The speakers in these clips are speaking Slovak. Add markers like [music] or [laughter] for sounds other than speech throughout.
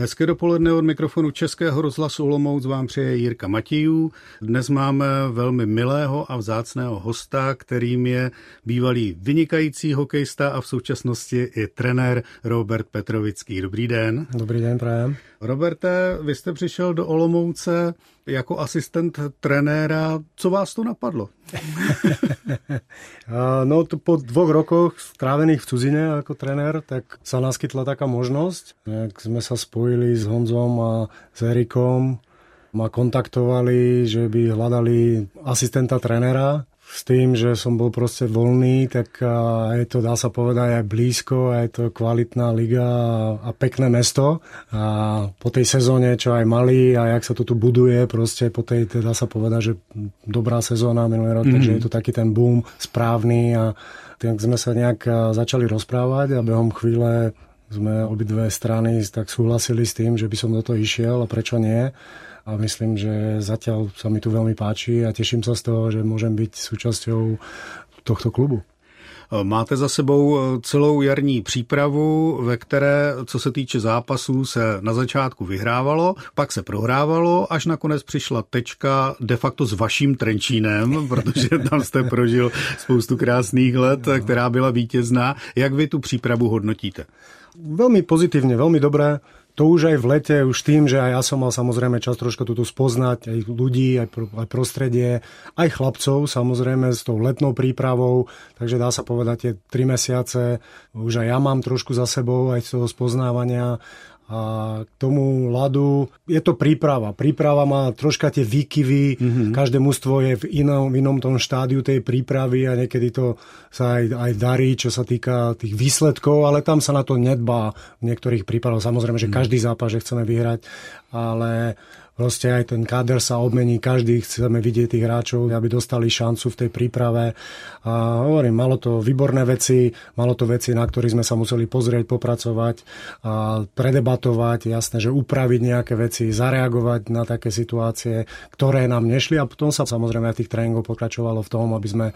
Hezké dopoledne od mikrofonu Českého rozhlasu Olomouc vám přeje Jirka Matějů. Dnes máme velmi milého a vzácného hosta, kterým je bývalý vynikající hokejista a v současnosti i trenér Robert Petrovický. Dobrý den. Dobrý den, prajem. Roberte, vy jste přišel do Olomouce jako asistent trenéra. Co vás to napadlo? [laughs] no to po dvoch rokoch strávených v cudzine ako trenér, tak sa naskytla taká možnosť. Jak sme sa spojili s Honzom a s Erikom, ma kontaktovali, že by hľadali asistenta trenéra s tým, že som bol proste voľný, tak je to, dá sa povedať, aj blízko, aj to kvalitná liga a pekné mesto. A po tej sezóne, čo aj mali a jak sa to tu buduje, proste po tej, dá sa povedať, že dobrá sezóna minulý rok, mm-hmm. takže je to taký ten boom správny a tak sme sa nejak začali rozprávať a behom chvíle sme obidve strany tak súhlasili s tým, že by som do toho išiel a prečo nie a myslím, že zatiaľ sa mi tu veľmi páči a teším sa z toho, že môžem byť súčasťou tohto klubu. Máte za sebou celou jarní přípravu, ve které, co se týče zápasů, se na začátku vyhrávalo, pak se prohrávalo, až nakonec přišla tečka de facto s vaším Trenčínem, [laughs] protože tam jste prožil spoustu krásných let, která byla vítězná. Jak vy tu přípravu hodnotíte? Veľmi pozitívne, veľmi dobré to už aj v lete, už tým, že aj ja som mal samozrejme čas troška tu spoznať, aj ľudí, aj, aj prostredie, aj chlapcov samozrejme s tou letnou prípravou, takže dá sa povedať tie tri mesiace, už aj ja mám trošku za sebou aj z toho spoznávania a k tomu ľadu je to príprava. Príprava má troška tie výkyvy, mm-hmm. každé mužstvo je v inom, v inom tom štádiu tej prípravy a niekedy to sa aj, aj darí, čo sa týka tých výsledkov, ale tam sa na to nedbá v niektorých prípadoch. Samozrejme, že mm-hmm. každý zápas, že chceme vyhrať, ale Proste aj ten káder sa obmení, každý chceme vidieť tých hráčov, aby dostali šancu v tej príprave. A hovorím, malo to výborné veci, malo to veci, na ktorých sme sa museli pozrieť, popracovať a predebatovať, jasné, že upraviť nejaké veci, zareagovať na také situácie, ktoré nám nešli a potom sa samozrejme aj tých tréningov pokračovalo v tom, aby sme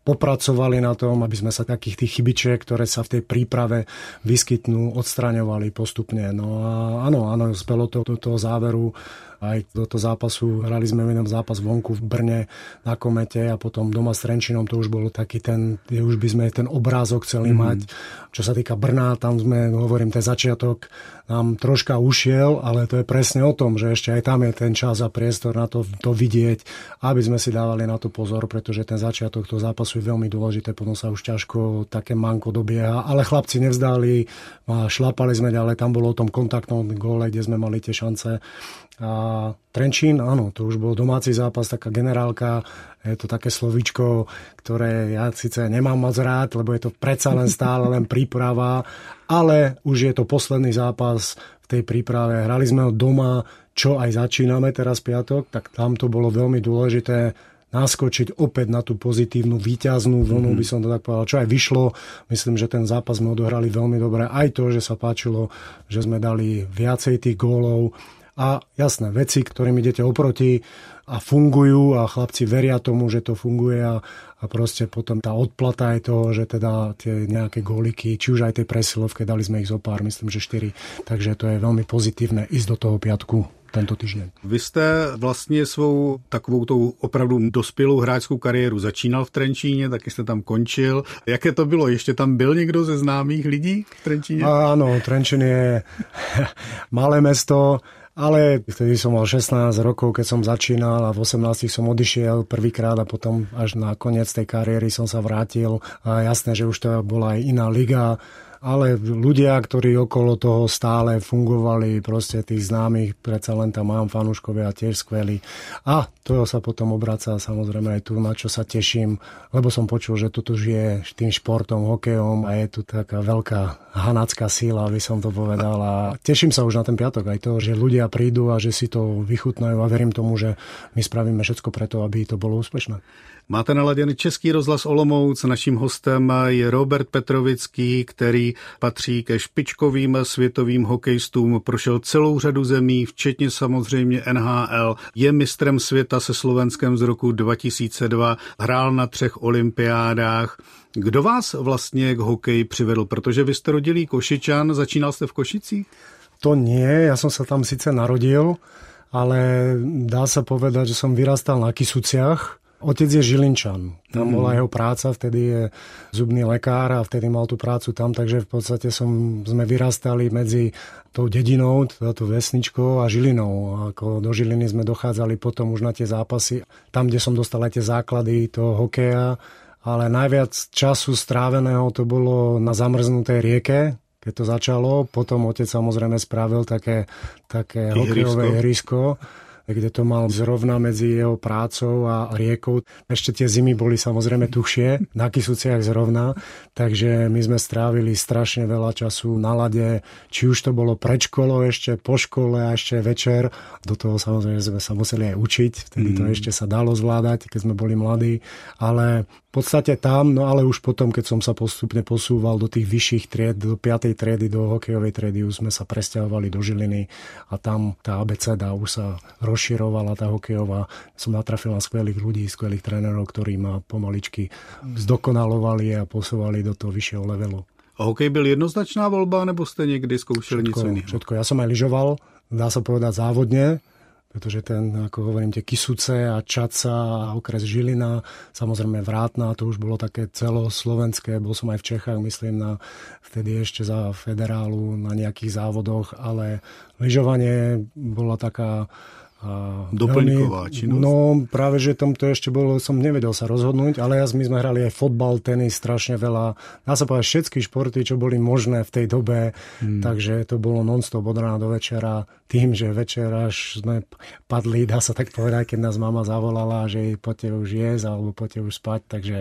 popracovali na tom, aby sme sa takých tých chybičiek, ktoré sa v tej príprave vyskytnú, odstraňovali postupne. No a áno, áno, spelo to do toho záveru aj do toho zápasu. Hrali sme jenom zápas vonku v Brne na Komete a potom doma s Trenčinom to už bol taký ten, už by sme ten obrázok chceli mm-hmm. mať. Čo sa týka Brna, tam sme, hovorím, ten začiatok nám troška ušiel, ale to je presne o tom, že ešte aj tam je ten čas a priestor na to, to vidieť, aby sme si dávali na to pozor, pretože ten začiatok toho zápasu je veľmi dôležité, potom sa už ťažko také manko dobieha, ale chlapci nevzdali, šlapali sme ďalej, tam bolo o tom kontaktnom gole, kde sme mali tie šance a Trenčín, áno, to už bol domáci zápas, taká generálka, je to také slovičko, ktoré ja síce nemám moc rád, lebo je to predsa len stále len príprava, ale už je to posledný zápas v tej príprave. Hrali sme ho doma, čo aj začíname teraz piatok, tak tam to bolo veľmi dôležité naskočiť opäť na tú pozitívnu výťaznú vlnu, mm-hmm. by som to tak povedal, čo aj vyšlo. Myslím, že ten zápas sme odohrali veľmi dobre. Aj to, že sa páčilo, že sme dali viacej tých gólov a jasné, veci, ktorým idete oproti a fungujú a chlapci veria tomu, že to funguje a, a proste potom tá odplata je toho, že teda tie nejaké góliky, či už aj tej presilovke, dali sme ich zo pár, myslím, že 4, takže to je veľmi pozitívne ísť do toho piatku tento týždeň. Vy jste vlastně svou takovou tou opravdu dospělou hráčskou kariéru začínal v Trenčíně, taky jste tam končil. Jaké to bylo? Ještě tam byl někdo ze známých lidí v Trenčíně? Áno, Trenčín je [laughs] malé mesto, ale vtedy som mal 16 rokov, keď som začínal a v 18 som odišiel prvýkrát a potom až na koniec tej kariéry som sa vrátil. A jasné, že už to bola aj iná liga, ale ľudia, ktorí okolo toho stále fungovali, proste tých známych, predsa len tam mám fanúškovia tiež skvelí. A to sa potom obraca samozrejme aj tu, na čo sa teším, lebo som počul, že tu žije tým športom, hokejom a je tu taká veľká hanacká síla, aby som to povedal. A teším sa už na ten piatok aj to, že ľudia prídu a že si to vychutnajú a verím tomu, že my spravíme všetko preto, aby to bolo úspešné. Máte naladěný Český rozhlas Olomouc. Naším hostem je Robert Petrovický, který patří ke špičkovým světovým hokejistům. Prošel celou řadu zemí, včetně samozřejmě NHL. Je mistrem světa se Slovenskem z roku 2002. Hrál na třech olympiádách. Kdo vás vlastně k hokeji přivedl? Protože vy jste rodilý Košičan, začínal jste v Košicích? to nie, ja som sa tam síce narodil, ale dá sa povedať, že som vyrastal na Kisuciach, Otec je Žilinčan. Tam mm. bola jeho práca, vtedy je zubný lekár a vtedy mal tú prácu tam, takže v podstate som, sme vyrastali medzi tou dedinou, teda tou vesničkou a Žilinou. Ako do Žiliny sme dochádzali potom už na tie zápasy, tam, kde som dostal aj tie základy toho hokeja, ale najviac času stráveného to bolo na zamrznutej rieke, keď to začalo. Potom otec samozrejme spravil také, také hokejové ihrisko kde to mal zrovna medzi jeho prácou a riekou. Ešte tie zimy boli samozrejme tušie, na Kisuciach zrovna, takže my sme strávili strašne veľa času na lade, či už to bolo pred školou ešte, po škole a ešte večer. Do toho samozrejme sme sa museli aj učiť, vtedy to mm. ešte sa dalo zvládať, keď sme boli mladí, ale v podstate tam, no ale už potom, keď som sa postupne posúval do tých vyšších tried, do 5. triedy, do hokejovej triedy, už sme sa presťahovali do Žiliny a tam tá abeceda už sa rozširovala, tá hokejová. Som natrafil na skvelých ľudí, skvelých trénerov, ktorí ma pomaličky zdokonalovali a posúvali do toho vyššieho levelu. A hokej byl jednoznačná volba, nebo někdy zkoušeli všetko, něco iného? Všetko. Ja som aj lyžoval, dá sa povedať závodne, pretože ten, ako hovorím, tie Kisuce a Čaca a okres Žilina, samozrejme Vrátna, to už bolo také celoslovenské, bol som aj v Čechách, myslím, na, vtedy ešte za federálu na nejakých závodoch, ale lyžovanie bola taká Doplňková veľmi, činnosť? No práve, že tam to ešte bolo, som nevedel sa rozhodnúť, ale ja, my sme hrali aj fotbal, tenis, strašne veľa. Dá sa povedať všetky športy, čo boli možné v tej dobe, hmm. takže to bolo non-stop od rána do večera. Tým, že večer až sme padli, dá sa tak povedať, keď nás mama zavolala, že poďte už jesť alebo poďte už spať, takže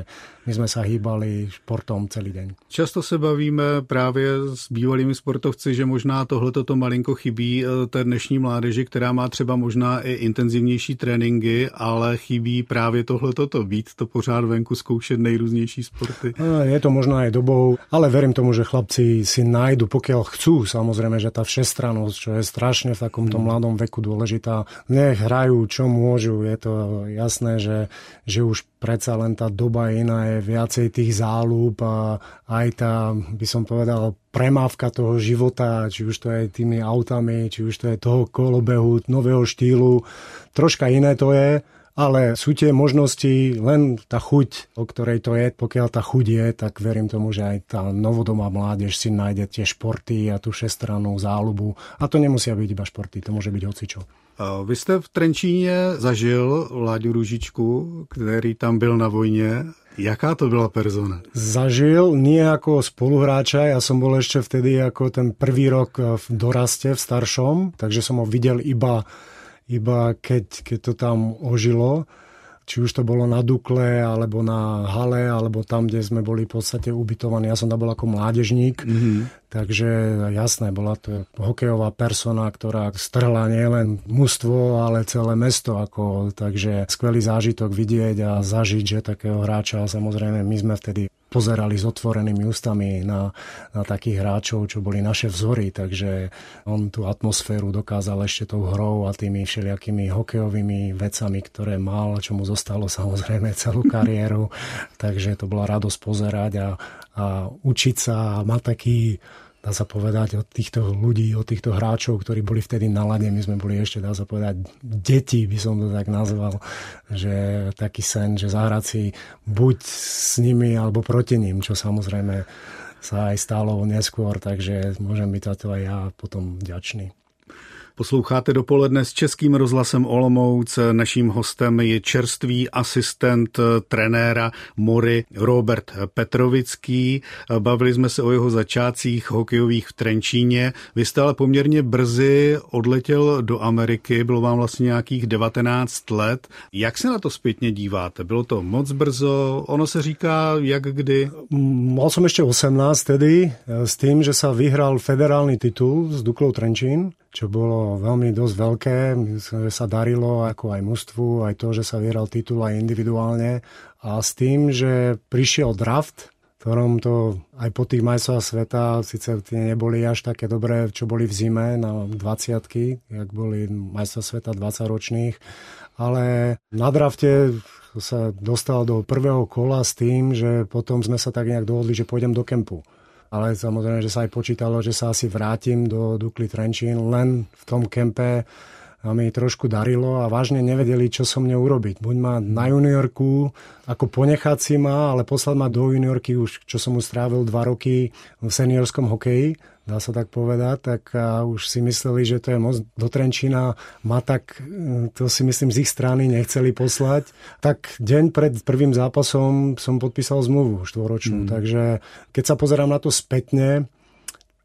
my sme sa hýbali športom celý deň. Často se bavíme právě s bývalými sportovci, že možná tohle to malinko chybí eh, té dnešní mládeži, která má třeba možná i intenzivnější tréninky, ale chybí právě tohle toto, být to pořád venku, zkoušet nejrůznější sporty. Je to možno aj dobou, ale verím tomu, že chlapci si nájdu, pokiaľ chcú, samozrejme, že tá všestrannosť, čo je strašne v takomto hmm. mladom veku dôležitá, nech hrajú, čo môžu. Je to jasné, že, že už predsa len tá doba iná je viacej tých záľub a aj tá, by som povedal, premávka toho života, či už to je tými autami, či už to je toho kolobehu, nového štýlu. Troška iné to je, ale sú tie možnosti len tá chuť, o ktorej to je. Pokiaľ tá chuť je, tak verím tomu, že aj tá novodomá mládež si nájde tie športy a tú šestranú záľubu. A to nemusia byť iba športy, to môže byť hocičo. Vy jste v Trenčíně zažil Láďu Růžičku, který tam byl na vojně. Jaká to byla persona? Zažil nie ako spoluhráča, ja som bol ešte vtedy ako ten prvý rok v doraste, v staršom, takže som ho videl iba, iba keď, keď to tam ožilo či už to bolo na Dukle, alebo na Hale, alebo tam, kde sme boli v podstate ubytovaní. Ja som tam bol ako mládežník, mm-hmm. takže jasné, bola to hokejová persona, ktorá strhla nielen mužstvo, ale celé mesto. Ako, takže skvelý zážitok vidieť a zažiť, že takého hráča, samozrejme my sme vtedy pozerali s otvorenými ústami na, na takých hráčov, čo boli naše vzory, takže on tú atmosféru dokázal ešte tou hrou a tými všelijakými hokejovými vecami, ktoré mal, čo mu zostalo samozrejme celú kariéru, [laughs] takže to bola radosť pozerať a, a učiť sa. A mať taký dá sa povedať, od týchto ľudí, od týchto hráčov, ktorí boli vtedy na lade, my sme boli ešte, dá sa povedať, deti, by som to tak nazval, že taký sen, že zahrať si buď s nimi, alebo proti ním, čo samozrejme sa aj stalo neskôr, takže môžem byť za to aj ja potom vďačný. Posloucháte dopoledne s Českým rozhlasem Olomouc. Naším hostem je čerstvý asistent trenéra Mory Robert Petrovický. Bavili jsme se o jeho začátcích hokejových v Trenčíně. Vy jste ale poměrně brzy odletěl do Ameriky, bylo vám vlastně nějakých 19 let. Jak se na to zpětně díváte? Bylo to moc brzo? Ono se říká, jak kdy? Mal som ešte 18 tedy s tým, že sa vyhral federálny titul s Duklou Trenčín čo bolo veľmi dosť veľké. Že sa darilo ako aj mužstvu, aj to, že sa vyhral titul aj individuálne. A s tým, že prišiel draft, ktorom to aj po tých majstrovstvách sveta, síce tie neboli až také dobré, čo boli v zime na 20 jak boli majstrovstvá sveta 20 ročných, ale na drafte sa dostal do prvého kola s tým, že potom sme sa tak nejak dohodli, že pôjdem do kempu ale samozrejme, že sa aj počítalo, že sa asi vrátim do Dukly Trenčín, len v tom kempe a mi trošku darilo a vážne nevedeli, čo so mne urobiť. Buď ma na juniorku, ako ponechať si ma, ale poslať ma do juniorky už, čo som už strávil dva roky v seniorskom hokeji, dá sa tak povedať, tak a už si mysleli, že to je moc do Trenčína. Ma tak, hm, to si myslím z ich strany nechceli poslať. Tak deň pred prvým zápasom som podpísal zmluvu štvoročnú. Mm. Takže keď sa pozerám na to spätne,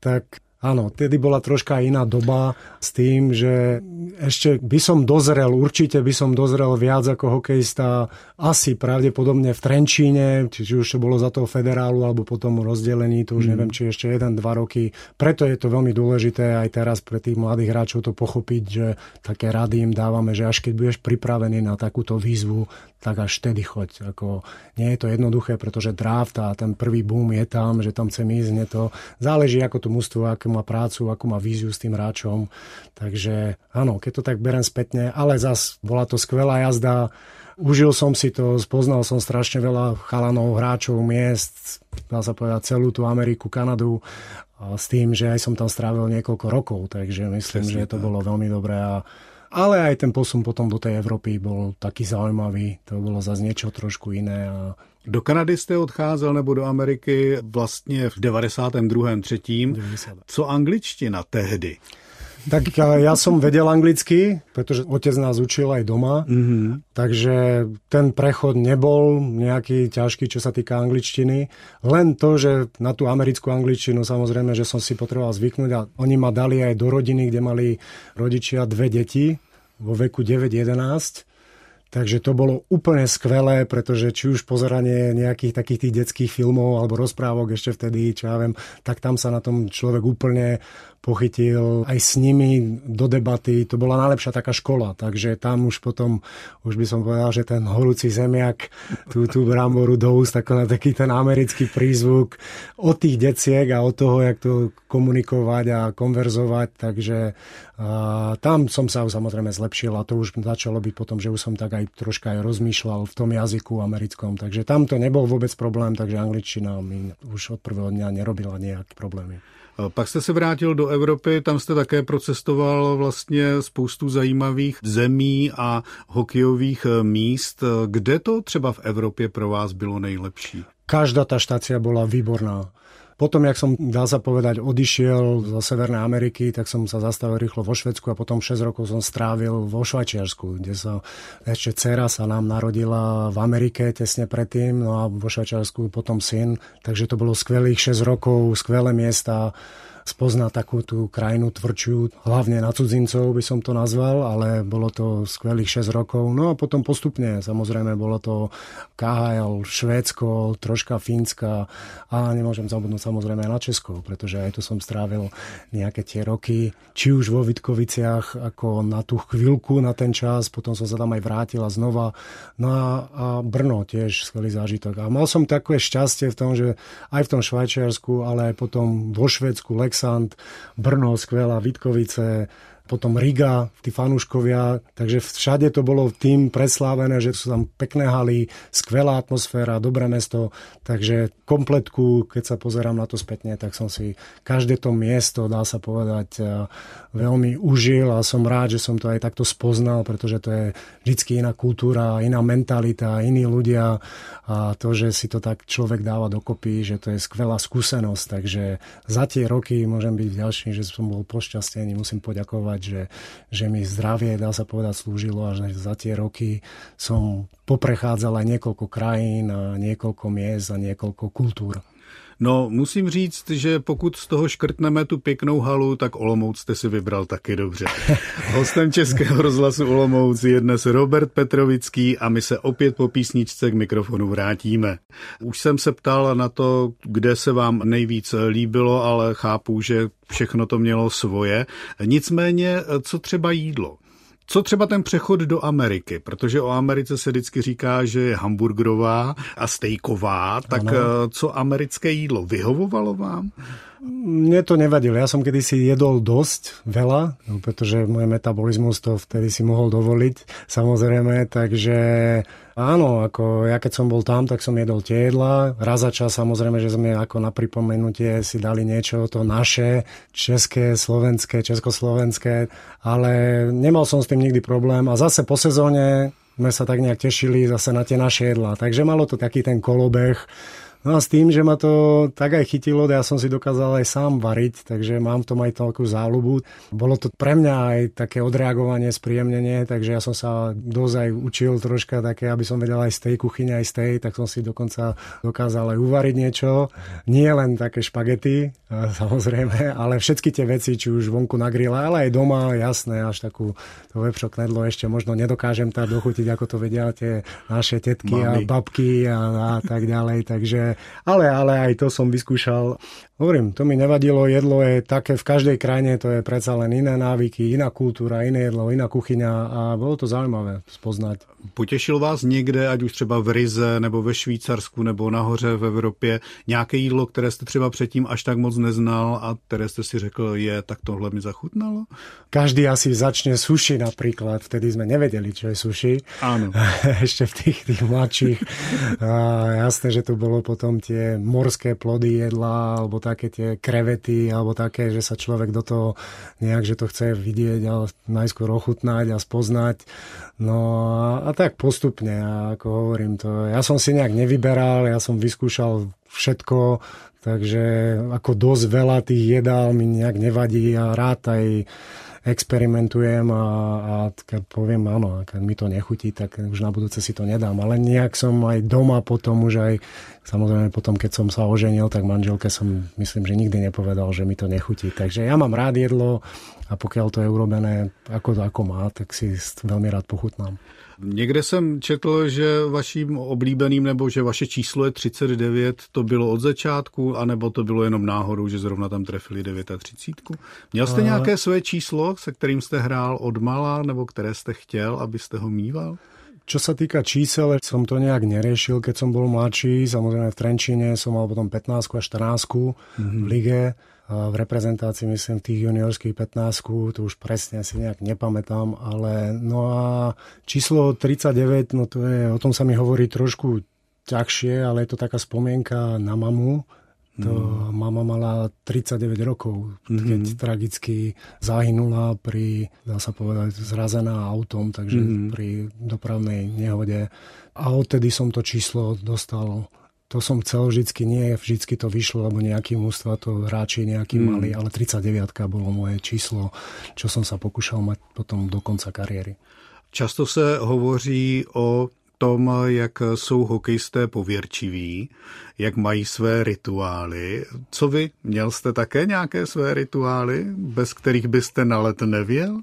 tak Áno, tedy bola troška iná doba s tým, že ešte by som dozrel, určite by som dozrel viac ako hokejista, asi pravdepodobne v Trenčíne, či už to bolo za toho federálu alebo potom rozdelení, to už mm. neviem, či ešte 1-2 roky. Preto je to veľmi dôležité aj teraz pre tých mladých hráčov to pochopiť, že také rady im dávame, že až keď budeš pripravený na takúto výzvu, tak až vtedy choď. Ako, nie je to jednoduché, pretože draft a ten prvý boom je tam, že tam chcem ísť, nie to. Záleží, ako to mústvo, akú má prácu, akú má víziu s tým hráčom. Takže áno, keď to tak berem spätne, ale zas bola to skvelá jazda. Užil som si to, spoznal som strašne veľa chalanov, hráčov, miest, dá sa povedať celú tú Ameriku, Kanadu a s tým, že aj som tam strávil niekoľko rokov, takže myslím, Presne, že to tak. bolo veľmi dobré a ale aj ten posun potom do tej Európy bol taký zaujímavý. To bolo zase niečo trošku iné. A... Do Kanady jste odcházel nebo do Ameriky vlastně v 92. třetím. Co angličtina tehdy? Tak ja som vedel anglicky, pretože otec nás učil aj doma, mm-hmm. takže ten prechod nebol nejaký ťažký, čo sa týka angličtiny. Len to, že na tú americkú angličtinu samozrejme, že som si potreboval zvyknúť a oni ma dali aj do rodiny, kde mali rodičia dve deti vo veku 9-11 Takže to bolo úplne skvelé, pretože či už pozeranie nejakých takých tých detských filmov alebo rozprávok ešte vtedy, čo ja viem, tak tam sa na tom človek úplne pochytil aj s nimi do debaty. To bola najlepšia taká škola, takže tam už potom, už by som povedal, že ten horúci zemiak, tú, tú bramboru do úst, ako na taký ten americký prízvuk od tých deciek a od toho, jak to komunikovať a konverzovať, takže a, tam som sa samozrejme zlepšil a to už začalo byť potom, že už som tak aj troška aj rozmýšľal v tom jazyku americkom, takže tam to nebol vôbec problém, takže angličtina mi už od prvého dňa nerobila nejaké problémy. Pak jste se vrátil do Evropy, tam jste také procestoval vlastně spoustu zajímavých zemí a hokejových eh, míst. Kde to třeba v Evropě pro vás bylo nejlepší? Každá tá štácia bola výborná. Potom, jak som, dá sa povedať, odišiel zo Severnej Ameriky, tak som sa zastavil rýchlo vo Švedsku a potom 6 rokov som strávil vo Švajčiarsku, kde sa ešte dcera sa nám narodila v Amerike tesne predtým, no a vo Švajčiarsku potom syn, takže to bolo skvelých 6 rokov, skvelé miesta, spoznať takú tú krajinu tvrdšiu, hlavne na cudzincov by som to nazval, ale bolo to skvelých 6 rokov. No a potom postupne, samozrejme, bolo to KHL, Švédsko, troška Fínska a nemôžem zabudnúť samozrejme na Česko, pretože aj tu som strávil nejaké tie roky, či už vo Vitkoviciach, ako na tú chvíľku, na ten čas, potom som sa tam aj vrátil a znova. No a, a Brno tiež skvelý zážitok. A mal som takové šťastie v tom, že aj v tom Švajčiarsku, ale aj potom vo Švédsku, Alexand, Brno, skvelá, Vitkovice, potom Riga, tí fanúškovia, takže všade to bolo tým preslávené, že sú tam pekné haly, skvelá atmosféra, dobré mesto, takže kompletku, keď sa pozerám na to spätne, tak som si každé to miesto, dá sa povedať, e, veľmi užil a som rád, že som to aj takto spoznal, pretože to je vždy iná kultúra, iná mentalita, iní ľudia a to, že si to tak človek dáva dokopy, že to je skvelá skúsenosť, takže za tie roky môžem byť ďalší, že som bol pošťastený, musím poďakovať povedať, že, že mi zdravie, dá sa povedať, slúžilo a že za tie roky som poprechádzal aj niekoľko krajín a niekoľko miest a niekoľko kultúr. No, musím říct, že pokud z toho škrtneme tu pěknou halu, tak Olomouc jste si vybral taky dobře. [laughs] Hostem Českého rozhlasu Olomouc je dnes Robert Petrovický a my se opět po písničce k mikrofonu vrátíme. Už jsem se ptal na to, kde se vám nejvíc líbilo, ale chápu, že všechno to mělo svoje. Nicméně, co třeba jídlo? Co třeba ten přechod do Ameriky? Protože o Americe se vždycky říká, že je hamburgerová a stejková, tak ano. Eh, co americké jídlo? Vyhovovalo vám? Mne to nevadilo. Ja som kedysi jedol dosť veľa, no, pretože môj metabolizmus to vtedy si mohol dovoliť, samozrejme, takže áno, ako ja keď som bol tam, tak som jedol tie jedla. Raz za čas samozrejme, že sme ako na pripomenutie si dali niečo to naše, české, slovenské, československé, ale nemal som s tým nikdy problém a zase po sezóne sme sa tak nejak tešili zase na tie naše jedlá. Takže malo to taký ten kolobeh, No a s tým, že ma to tak aj chytilo, ja som si dokázal aj sám variť, takže mám v tom aj toľkú záľubu. Bolo to pre mňa aj také odreagovanie, spríjemnenie, takže ja som sa dosť aj učil troška také, aby som vedel aj z tej kuchyne, aj z tej, tak som si dokonca dokázal aj uvariť niečo. Nie len také špagety, [laughs] samozrejme, ale všetky tie veci, či už vonku na grille, ale aj doma, jasné, až takú to vepšo knedlo ešte možno nedokážem tak dochutiť, ako to vedia tie naše tetky Mami. a babky a, a tak ďalej, takže ale, ale aj to som vyskúšal. Hovorím, to mi nevadilo, jedlo je také v každej krajine, to je predsa len iné návyky, iná kultúra, iné jedlo, iná kuchyňa a bolo to zaujímavé spoznať. Potěšil vás někde, ať už třeba v Rize, nebo ve Švýcarsku, nebo nahoře v Evropě, nějaké jídlo, které jste třeba předtím až tak moc neznal a které jste si řekl, je, tak tohle mi zachutnalo? Každý asi začne suši napríklad, vtedy sme nevedeli, čo je suši. Áno. [laughs] Ešte v tých, tých mladších. A jasné, že to bolo potom tie morské plody jedla, alebo také tie krevety, alebo také, že sa človek do toho nejak, že to chce vidieť a najskôr ochutnať a spoznať. No a, tak postupne, ako hovorím to, ja som si nejak nevyberal, ja som vyskúšal všetko, takže ako dosť veľa tých jedál mi nejak nevadí a rád aj experimentujem a, a keď poviem áno, keď mi to nechutí, tak už na budúce si to nedám. Ale nejak som aj doma potom už aj, samozrejme potom, keď som sa oženil, tak manželke som myslím, že nikdy nepovedal, že mi to nechutí. Takže ja mám rád jedlo a pokiaľ to je urobené ako, ako má, tak si veľmi rád pochutnám. Někde jsem četl, že vaším oblíbeným nebo že vaše číslo je 39, to bylo od začátku, anebo to bylo jenom náhodou, že zrovna tam trefili 39. Měl jste a... nějaké své číslo, se kterým jste hrál od mala, nebo které jste chtěl, abyste ho mýval? Čo sa týka čísel, som to nejak neriešil, keď som bol mladší. Samozrejme v Trenčine som mal potom 15 a 14 mm-hmm. v lige v reprezentácii, myslím, tých juniorských 15, to už presne si nejak nepamätám, ale no a číslo 39, no to je, o tom sa mi hovorí trošku ťažšie, ale je to taká spomienka na mamu, to mm. mama mala 39 rokov, keď mm. tragicky zahynula pri, dá sa povedať, zrazená autom, takže mm. pri dopravnej nehode. A odtedy som to číslo dostal to som chcel vždycky, nie vždycky to vyšlo, lebo nejaký mústva to hráči nejaký mm. mali, ale 39 bolo moje číslo, čo som sa pokúšal mať potom do konca kariéry. Často se hovoří o tom, jak jsou hokejisté pověrčiví, jak mají své rituály. Co vy? Měl jste také nějaké své rituály, bez kterých byste na let nevěl?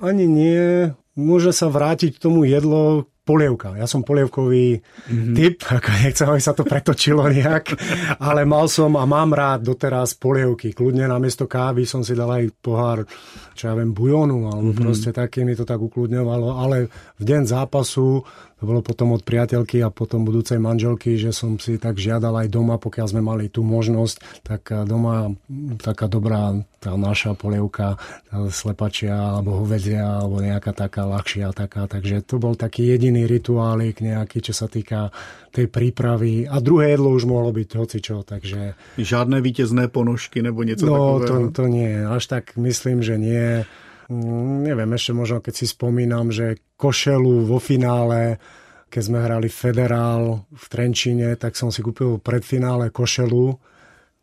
Ani nie. Môže sa vrátiť k tomu jedlo, polievka. Ja som polievkový mm-hmm. typ, [laughs] ako nechcem, aby sa to pretočilo nejak, ale mal som a mám rád doteraz polievky. Kľudne namiesto kávy som si dal aj pohár, čo ja viem, bujónu, alebo mm-hmm. proste taký mi to tak ukludňovalo, ale v deň zápasu to bolo potom od priateľky a potom budúcej manželky, že som si tak žiadal aj doma, pokiaľ sme mali tú možnosť, tak doma taká dobrá tá naša polievka, tá slepačia alebo hovedzia, alebo nejaká taká ľahšia taká. Takže to bol taký jediný rituálik nejaký, čo sa týka tej prípravy. A druhé jedlo už mohlo byť hocičo, takže... Žiadne vítězné ponožky nebo niečo no, takové? No, to, to nie. Až tak myslím, že nie. Mm, neviem, ešte možno keď si spomínam, že košelu vo finále, keď sme hrali Federál v Trenčine, tak som si kúpil predfinále košelu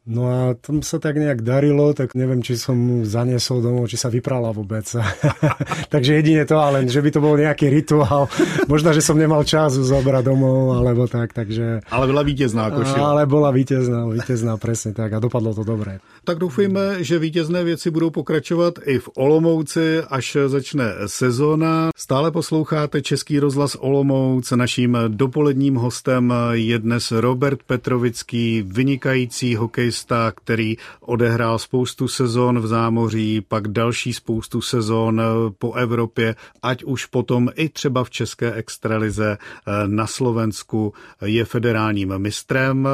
No a tam sa tak nejak darilo, tak neviem, či som mu zaniesol domov, či sa vyprala vôbec. [laughs] takže jedine to, ale že by to bol nejaký rituál. [laughs] Možno, že som nemal čas zobrať domov, alebo tak, takže... Ale bola vítězná košila. Ale bola vítězná, vítězná, presne tak a dopadlo to dobré. Tak doufejme, že vítězné věci budou pokračovat i v Olomouci, až začne sezóna. Stále posloucháte Český rozhlas Olomouc. Naším dopoledním hostem je dnes Robert Petrovický, vynikající hokej hokejista, který odehrál spoustu sezon v zámoří, pak další spoustu sezon po Evropě, ať už potom i třeba v České extralize na Slovensku je federálním mistrem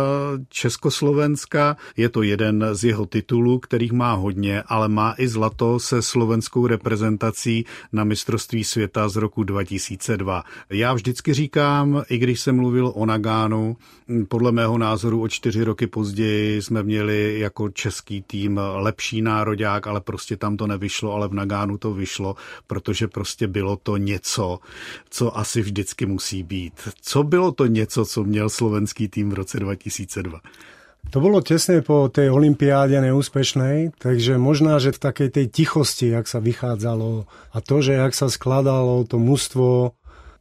Československa. Je to jeden z jeho titulů, kterých má hodně, ale má i zlato se slovenskou reprezentací na mistrovství světa z roku 2002. Já vždycky říkám, i když jsem mluvil o Nagánu, podle mého názoru o čtyři roky později jsme měli jako český tým lepší nároďák, ale prostě tam to nevyšlo, ale v Nagánu to vyšlo, protože prostě bylo to něco, co asi vždycky musí být. Co bylo to něco, co měl slovenský tým v roce 2002? To bolo tesne po tej olympiáde neúspešnej, takže možná, že v takej tej tichosti, jak sa vychádzalo a to, že jak sa skladalo to mužstvo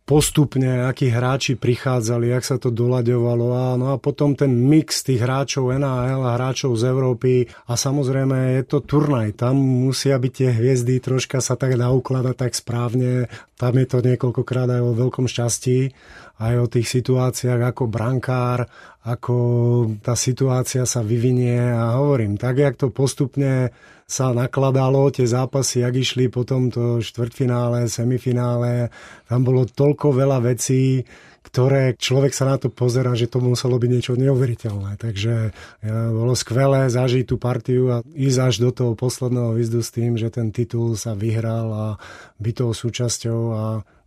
postupne, akí hráči prichádzali, jak sa to doľaďovalo. A, no a potom ten mix tých hráčov NHL a hráčov z Európy. A samozrejme je to turnaj, tam musia byť tie hviezdy troška sa tak naukladať tak správne, tam je to niekoľkokrát aj o veľkom šťastí aj o tých situáciách ako brankár, ako tá situácia sa vyvinie a hovorím, tak jak to postupne sa nakladalo, tie zápasy, jak išli potom to štvrtfinále, semifinále, tam bolo toľko veľa vecí, ktoré človek sa na to pozera, že to muselo byť niečo neuveriteľné. Takže bolo skvelé zažiť tú partiu a ísť až do toho posledného výzdu s tým, že ten titul sa vyhral a byť toho súčasťou a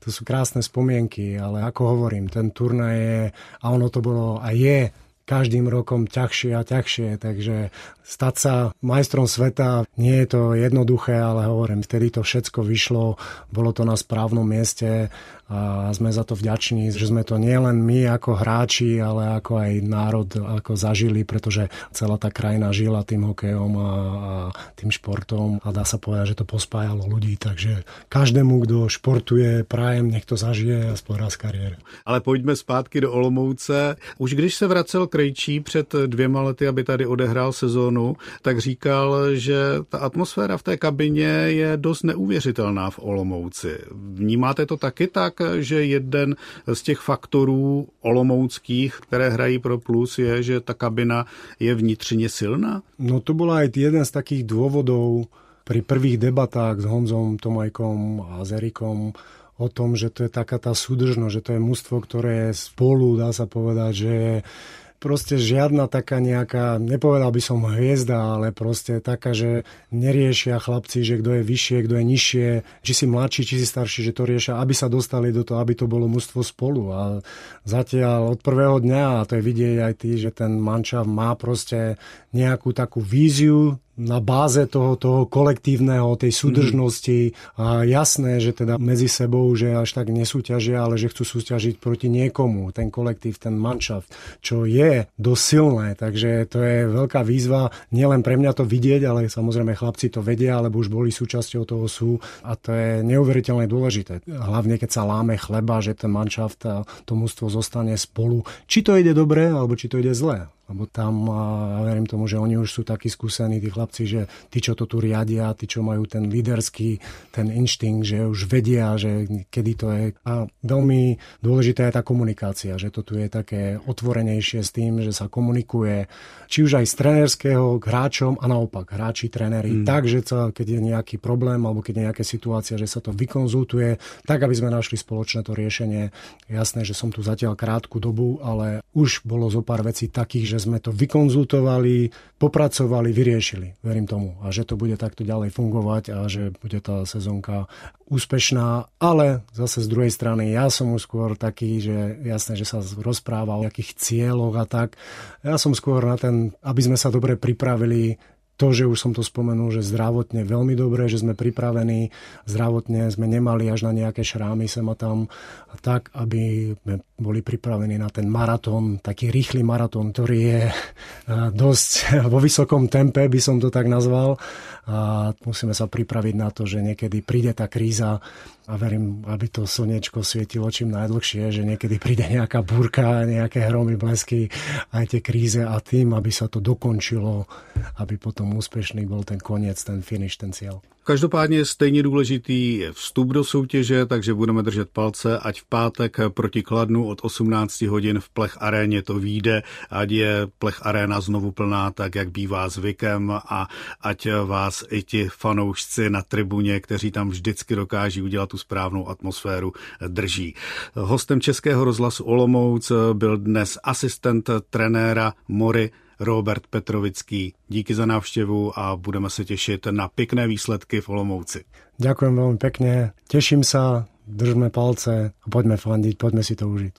to sú krásne spomienky, ale ako hovorím, ten turnaj je, a ono to bolo a je každým rokom ťažšie a ťažšie, takže stať sa majstrom sveta nie je to jednoduché, ale hovorím, vtedy to všetko vyšlo, bolo to na správnom mieste a sme za to vďační, že sme to nielen my ako hráči, ale ako aj národ ako zažili, pretože celá tá krajina žila tým hokejom a, a tým športom a dá sa povedať, že to pospájalo ľudí, takže každému, kto športuje, prajem, nech to zažije aspoň raz kariéru. Ale pojďme zpátky do Olomouce. Už když se vracel Krejčí před dvěma lety, aby tady odehrál sezónu, tak říkal, že ta atmosféra v té kabině je dost neuvěřitelná v Olomouci. Vnímáte to taky tak? Že jeden z těch faktorů olomouckých, které hrají pro plus, je, že ta kabina je vnitřně silná? No to bola aj jeden z takých dôvodov pri prvých debatách s Honzom Tomajkom a Zerikom o tom, že to je taká tá súdržnosť, že to je mužstvo, ktoré je spolu, dá sa povedať, že je proste žiadna taká nejaká, nepovedal by som hviezda, ale proste taká, že neriešia chlapci, že kto je vyššie, kto je nižšie, či si mladší, či si starší, že to riešia, aby sa dostali do toho, aby to bolo mužstvo spolu. A zatiaľ od prvého dňa, a to je vidieť aj ty, že ten mančav má proste nejakú takú víziu na báze toho, toho kolektívneho, tej mhm. súdržnosti a jasné, že teda medzi sebou, že až tak nesúťažia, ale že chcú súťažiť proti niekomu, ten kolektív, ten manšaft, čo je dosť silné, takže to je veľká výzva, nielen pre mňa to vidieť, ale samozrejme chlapci to vedia, alebo už boli súčasťou toho sú a to je neuveriteľne dôležité. Hlavne keď sa láme chleba, že ten manšaft a to mústvo zostane spolu. Či to ide dobre, alebo či to ide zle lebo tam, a verím tomu, že oni už sú takí skúsení, tí chlapci, že tí, čo to tu riadia, tí, čo majú ten líderský, ten inštinkt, že už vedia, že kedy to je. A veľmi dôležitá je tá komunikácia, že to tu je také otvorenejšie s tým, že sa komunikuje, či už aj z trenerského k hráčom a naopak, hráči, tréneri, mm. tak, že sa, keď je nejaký problém alebo keď je nejaká situácia, že sa to vykonzultuje, tak, aby sme našli spoločné to riešenie. Jasné, že som tu zatiaľ krátku dobu, ale už bolo zo pár vecí takých, že že sme to vykonzultovali, popracovali, vyriešili. Verím tomu. A že to bude takto ďalej fungovať a že bude tá sezónka úspešná. Ale zase z druhej strany ja som už skôr taký, že jasné, že sa rozpráva o akých cieľoch a tak. Ja som skôr na ten, aby sme sa dobre pripravili to, že už som to spomenul, že zdravotne veľmi dobre, že sme pripravení, zdravotne sme nemali až na nejaké šrámy sem a tam, tak, aby sme boli pripravení na ten maratón, taký rýchly maratón, ktorý je [laughs] dosť [laughs] vo vysokom tempe, by som to tak nazval. A musíme sa pripraviť na to, že niekedy príde tá kríza a verím, aby to slnečko svietilo čím najdlhšie, že niekedy príde nejaká búrka, nejaké hromy, blesky, aj tie kríze a tým, aby sa to dokončilo, aby potom úspešný bol ten koniec, ten finish, ten cieľ. Každopádně stejně důležitý je vstup do soutěže, takže budeme držet palce, ať v pátek proti Kladnu od 18 hodin v Plech aréně to vyjde, ať je Plech aréna znovu plná, tak jak bývá zvykem a ať vás i ti fanoušci na tribuně, kteří tam vždycky dokáží udělat tu správnou atmosféru, drží. Hostem Českého rozhlasu Olomouc byl dnes asistent trenéra Mory Robert Petrovický. Díky za návštěvu a budeme se těšit na pěkné výsledky v Olomouci. Ďakujem veľmi pekne, teším sa, držme palce a poďme fandiť, poďme si to užiť.